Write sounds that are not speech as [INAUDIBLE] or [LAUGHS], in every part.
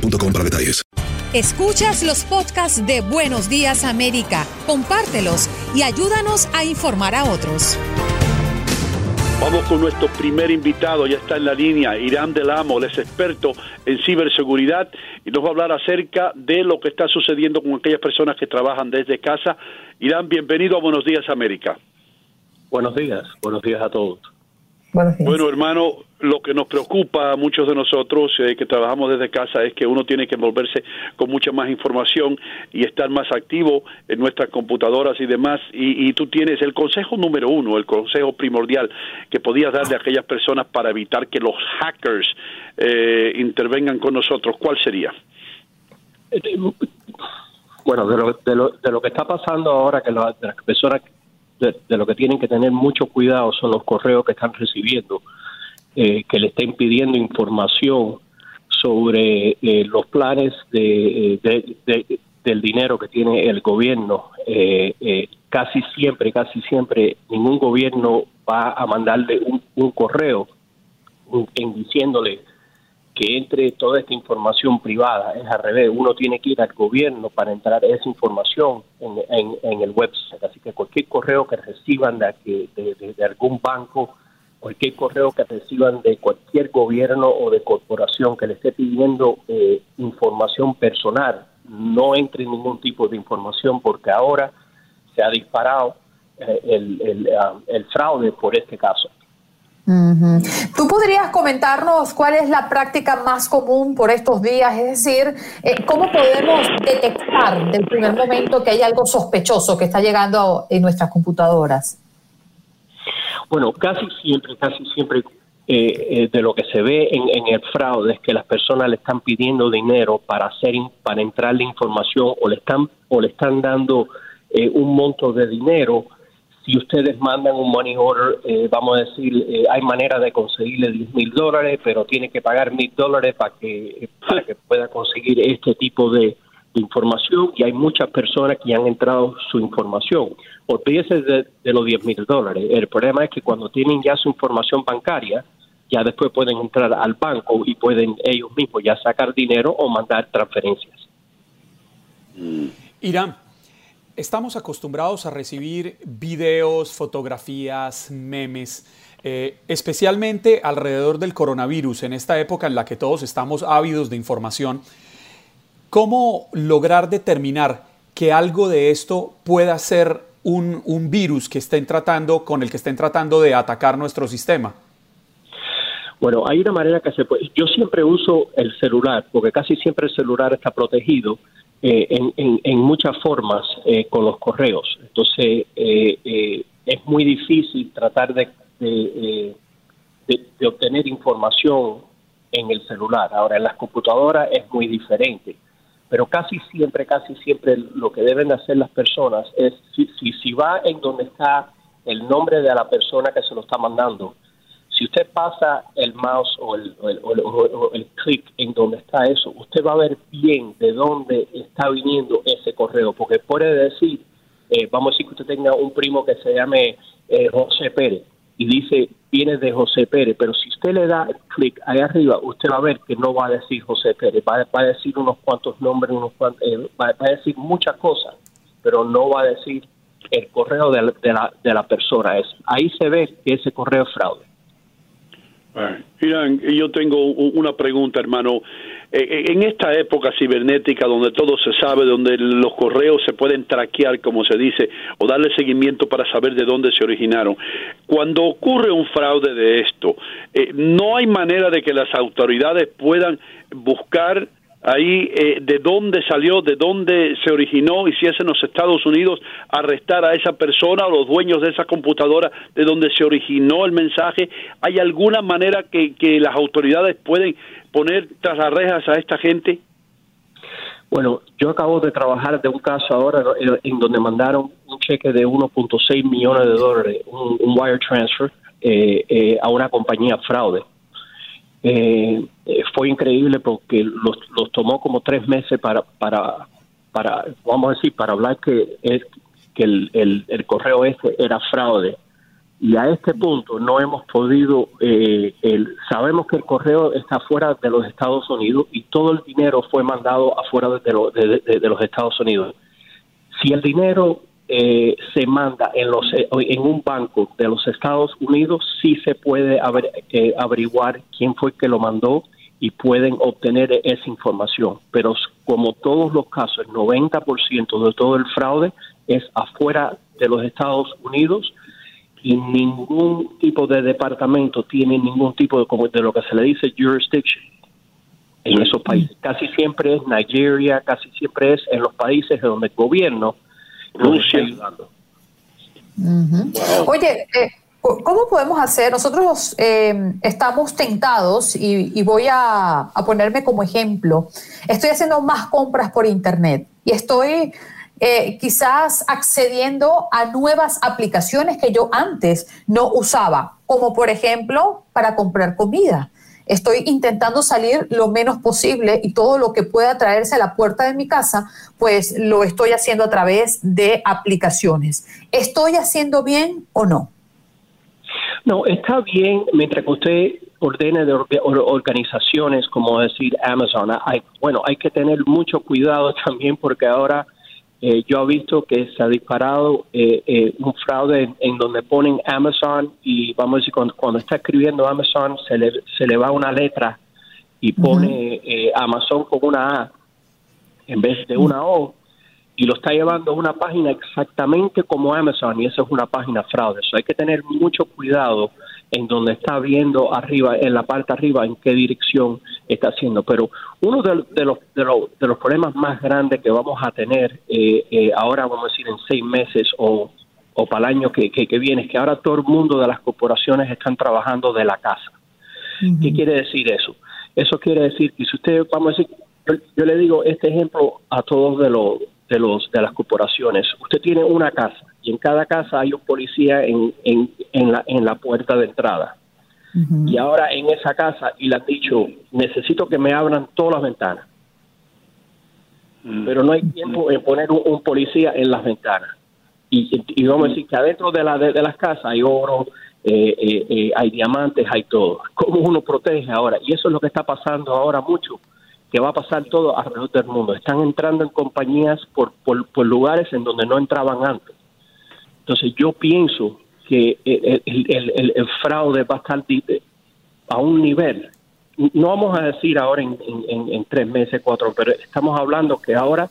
boostmobile.com para detalles. Escuchas los podcasts de Buenos Días América, compártelos y ayúdanos a informar a otros. Vamos con nuestro primer invitado, ya está en la línea, Irán Del Amo, él es experto en ciberseguridad y nos va a hablar acerca de lo que está sucediendo con aquellas personas que trabajan desde casa. Irán, bienvenido a Buenos Días América. Buenos días, buenos días a todos. Bueno, hermano, lo que nos preocupa a muchos de nosotros eh, que trabajamos desde casa es que uno tiene que envolverse con mucha más información y estar más activo en nuestras computadoras y demás. Y, y tú tienes el consejo número uno, el consejo primordial que podías darle a aquellas personas para evitar que los hackers eh, intervengan con nosotros. ¿Cuál sería? Bueno, de lo, de lo, de lo que está pasando ahora, que las personas de, lo que tienen que tener mucho cuidado son los correos que están recibiendo, eh, que le estén pidiendo información sobre eh, los planes de, de- de- del dinero que tiene el gobierno. Eh, eh, casi siempre, casi siempre, ningún gobierno va a mandarle un, un correo en diciéndole que entre toda esta información privada. Es al revés, uno tiene que ir al gobierno para entrar esa información en, en- el website. Así que cualquier correo que reciban de, de- algún banco, cualquier correo que reciban de cualquier gobierno o de corporación que le esté pidiendo eh, información personal, no entre ningún tipo de información porque ahora se ha disparado eh, el, ah, el fraude por este caso. ¿Tú podrías comentarnos cuál es la práctica más común por estos días? Es decir, eh, ¿cómo podemos detectar del primer momento que hay algo sospechoso que está llegando en nuestras computadoras? Bueno, casi siempre, casi siempre eh, eh, de lo que se ve en, en el fraude es que las personas le están pidiendo dinero para hacer para entrar la información o le están o le están dando eh, un monto de dinero. Si ustedes mandan un money order, eh, vamos a decir, eh, hay manera de conseguirle 10 mil dólares, pero tiene que pagar mil dólares para que para que pueda conseguir este tipo de, de información y hay muchas personas que han entrado su información. Olvídese de, de los 10 mil dólares. El problema es que cuando tienen ya su información bancaria, ya después pueden entrar al banco y pueden ellos mismos ya sacar dinero o mandar transferencias. Irán, estamos acostumbrados a recibir videos, fotografías, memes, eh, especialmente alrededor del coronavirus, en esta época en la que todos estamos ávidos de información. ¿Cómo lograr determinar que algo de esto pueda ser un, un virus que estén tratando, con el que estén tratando de atacar nuestro sistema? Bueno, hay una manera que se puede. Yo siempre uso el celular, porque casi siempre el celular está protegido eh, en, en, muchas formas eh, con los correos. Entonces, eh, es muy difícil tratar de, de, de, obtener información en el celular. Ahora, en las computadoras es muy diferente. Pero casi siempre, casi siempre lo que deben hacer las personas es, si, si, si va en donde está el nombre de la persona que se lo está mandando, si usted pasa el mouse o el, clic en donde está eso, usted va a ver bien de dónde está viniendo ese correo, porque puede decir, eh, vamos a decir que usted tenga un primo que se llame eh, José Pérez y dice, viene de José Pérez, pero si usted le da clic ahí arriba, usted va a ver que no va a decir José Pérez, va, a decir unos cuantos nombres, unos eh, va, a decir muchas cosas, pero no va a decir el correo de la, de la, persona. Es, ahí se ve que ese correo es fraude. Mira, yo tengo una pregunta, hermano. Eh, eh, en esta época cibernética donde todo se sabe, donde los correos se pueden traquear, como se dice, o darle seguimiento para saber de dónde se originaron, cuando ocurre un fraude de esto, eh, no hay manera de que las autoridades puedan buscar ahí eh, de dónde salió, de dónde se originó y si es en los Estados Unidos arrestar a esa persona o los dueños de esa computadora de donde se originó el mensaje. ¿Hay alguna manera que, que las autoridades pueden poner tras las rejas a esta gente? Bueno, yo acabo de trabajar de un caso ahora en donde mandaron un cheque de 1.6 millones de dólares, un, wire transfer, eh, eh, a una compañía fraude eh, fue increíble porque los, los tomó como tres meses para, para, para, vamos a decir, para hablar que, es, que el, el, correo ese era fraude. Y a este punto no hemos podido, eh, el, sabemos que el correo está fuera de los Estados Unidos y todo el dinero fue mandado afuera de, de los Estados Unidos. Si el dinero eh, se manda en, los, eh, en un banco de los Estados Unidos, sí se puede eh, averiguar quién fue que lo mandó y pueden obtener esa información. Pero como todos los casos, el 90% de todo el fraude es afuera de los Estados Unidos y ningún tipo de departamento tiene ningún tipo de, de lo que se le dice jurisdiction en esos países. Casi siempre es Nigeria, casi siempre es en los países donde el gobierno Rusia. Oye, eh, ¿cómo podemos hacer? Nosotros eh, estamos tentados y, voy a, ponerme como ejemplo. Estoy haciendo más compras por Internet y estoy eh, quizás accediendo a nuevas aplicaciones que yo antes no usaba, como por ejemplo para comprar comida. Estoy intentando salir lo menos posible y todo lo que pueda traerse a la puerta de mi casa, pues lo estoy haciendo a través de aplicaciones. ¿Estoy haciendo bien o no? No, está bien mientras que usted ordene de organizaciones como decir Amazon. Hay, bueno, hay que tener mucho cuidado [LAUGHS] también porque ahora eh, yo he visto que se ha disparado eh, eh, un fraude en, donde ponen Amazon y vamos a decir, cuando, está escribiendo Amazon se le, se le va una letra y pone Amazon con una A en vez de una O y lo está llevando a una página exactamente como Amazon y esa es una página fraude. Eso hay que tener mucho cuidado en donde está viendo arriba, en la parte arriba, en qué dirección está haciendo. Pero uno de, los, de, los, de los problemas más grandes que vamos a tener eh, eh, ahora, vamos a decir, en seis meses o, o para el año que, que, viene, es que ahora todo el mundo de las corporaciones están trabajando de la casa. ¿Qué quiere decir eso? Eso quiere decir que si usted, vamos a decir, yo, le digo este ejemplo a todos de los de los de las corporaciones. Usted tiene una casa y en cada casa hay un policía en, en, en, la, en la puerta de entrada. Y ahora en esa casa, y le han dicho, necesito que me abran todas las ventanas. Pero no hay tiempo en poner un, policía en las ventanas. Y, y, vamos a decir que adentro de, la, de, las casas hay oro, eh, eh, eh, hay diamantes, hay todo. ¿Cómo uno protege ahora? Y eso es lo que está pasando ahora mucho que va a pasar todo alrededor del mundo. Están entrando en compañías por, por, lugares en donde no entraban antes. Entonces yo pienso que el, fraude va a estar a un nivel, no vamos a decir ahora en, en, tres meses, cuatro, pero estamos hablando que ahora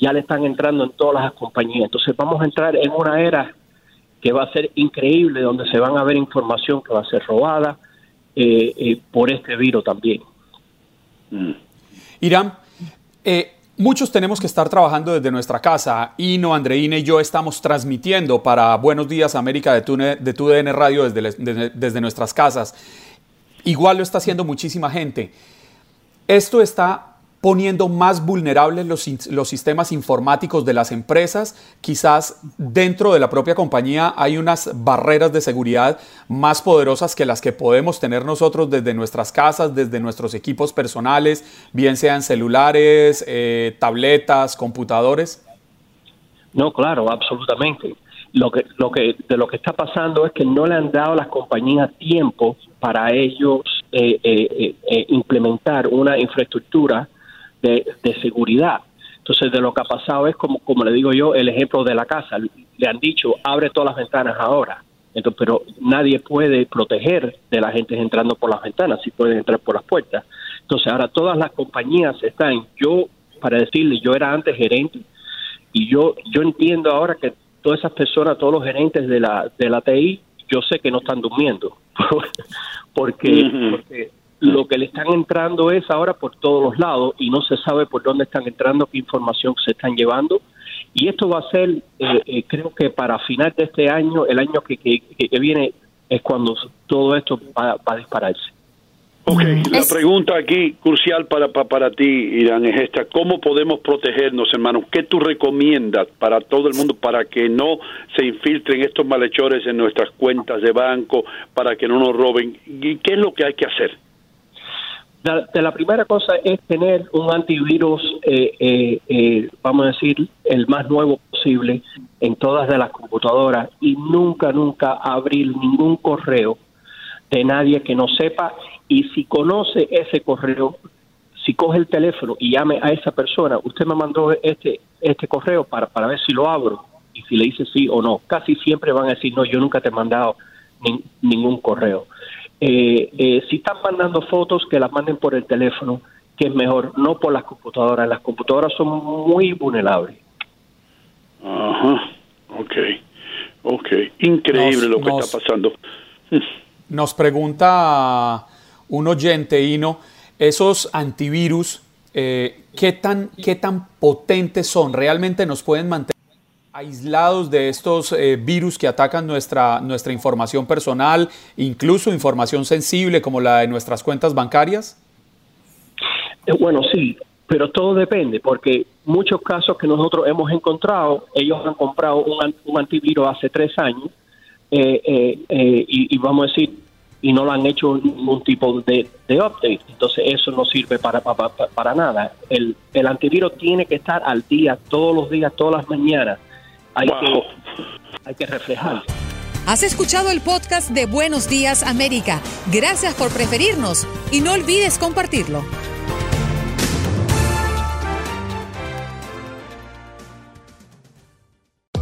ya le están entrando en todas las compañías. Entonces vamos a entrar en una era que va a ser increíble, donde se van a ver información que va a ser robada, eh, eh, por este virus también. Mm. Irán, eh, muchos tenemos que estar trabajando desde nuestra casa. Ino, Andreina y yo estamos transmitiendo para Buenos Días América de, tu, de Radio desde, desde nuestras casas. Igual lo está haciendo muchísima gente. Esto está poniendo más vulnerables los, los, sistemas informáticos de las empresas. Quizás dentro de la propia compañía hay unas barreras de seguridad más poderosas que las que podemos tener nosotros desde nuestras casas, desde nuestros equipos personales, bien sean celulares, eh, tabletas, computadores. No, claro, absolutamente. Lo que, lo que, de lo que está pasando es que no le han dado a las compañías tiempo para ellos eh, eh, implementar una infraestructura de, seguridad. Entonces, de lo que ha pasado es como, como le digo yo, el ejemplo de la casa. Le han dicho, abre todas las ventanas ahora. Entonces, pero nadie puede proteger de la gente entrando por las ventanas, si pueden entrar por las puertas. Entonces, ahora todas las compañías están, yo, para decirle, yo era antes gerente, y yo, yo entiendo ahora que todas esas personas, todos los gerentes de la, de la TI, yo sé que no están durmiendo, [LAUGHS] porque, porque lo que le están entrando es ahora por todos los lados y no se sabe por dónde están entrando, qué información se están llevando. Y esto va a ser, eh, eh, creo que para final de este año, el año que, que, viene, es cuando todo esto va, a dispararse. Ok, la pregunta aquí crucial para, para, para, ti, Irán, es esta. ¿Cómo podemos protegernos, hermanos? ¿Qué tú recomiendas para todo el mundo para que no se infiltren estos malhechores en nuestras cuentas de banco, para que no nos roben? ¿Y qué es lo que hay que hacer? De la primera cosa es tener un antivirus, eh, eh, eh, vamos a decir, el más nuevo posible en todas de las computadoras y nunca, nunca abrir ningún correo de nadie que no sepa y si conoce ese correo, si coge el teléfono y llame a esa persona, usted me mandó este, este correo para, para ver si lo abro y si le dice sí o no. Casi siempre van a decir, no, yo nunca te he mandado ningún correo. Eh, eh, si están mandando fotos, que las manden por el teléfono, que es mejor, no por las computadoras. Las computadoras son muy vulnerables. Ajá, ok, ok. Increíble lo que está pasando. [LAUGHS] Nos pregunta un oyente, Ino, esos antivirus, eh, ¿qué, tan, ¿qué tan potentes son? ¿Realmente nos pueden mantener? Aislados de estos eh, virus que atacan nuestra, nuestra información personal, incluso información sensible como la de nuestras cuentas bancarias? Eh, bueno, sí, pero todo depende, porque muchos casos que nosotros hemos encontrado, ellos han comprado un, un antivirus hace tres años eh, y, vamos a decir, y no lo han hecho ningún tipo de, update. Entonces eso no sirve para, para, para nada. El, el antivirus tiene que estar al día, todos los días, todas las mañanas hay, que, hay que reflejar. Has escuchado el podcast de Buenos Días América. Gracias por preferirnos y no olvides compartirlo.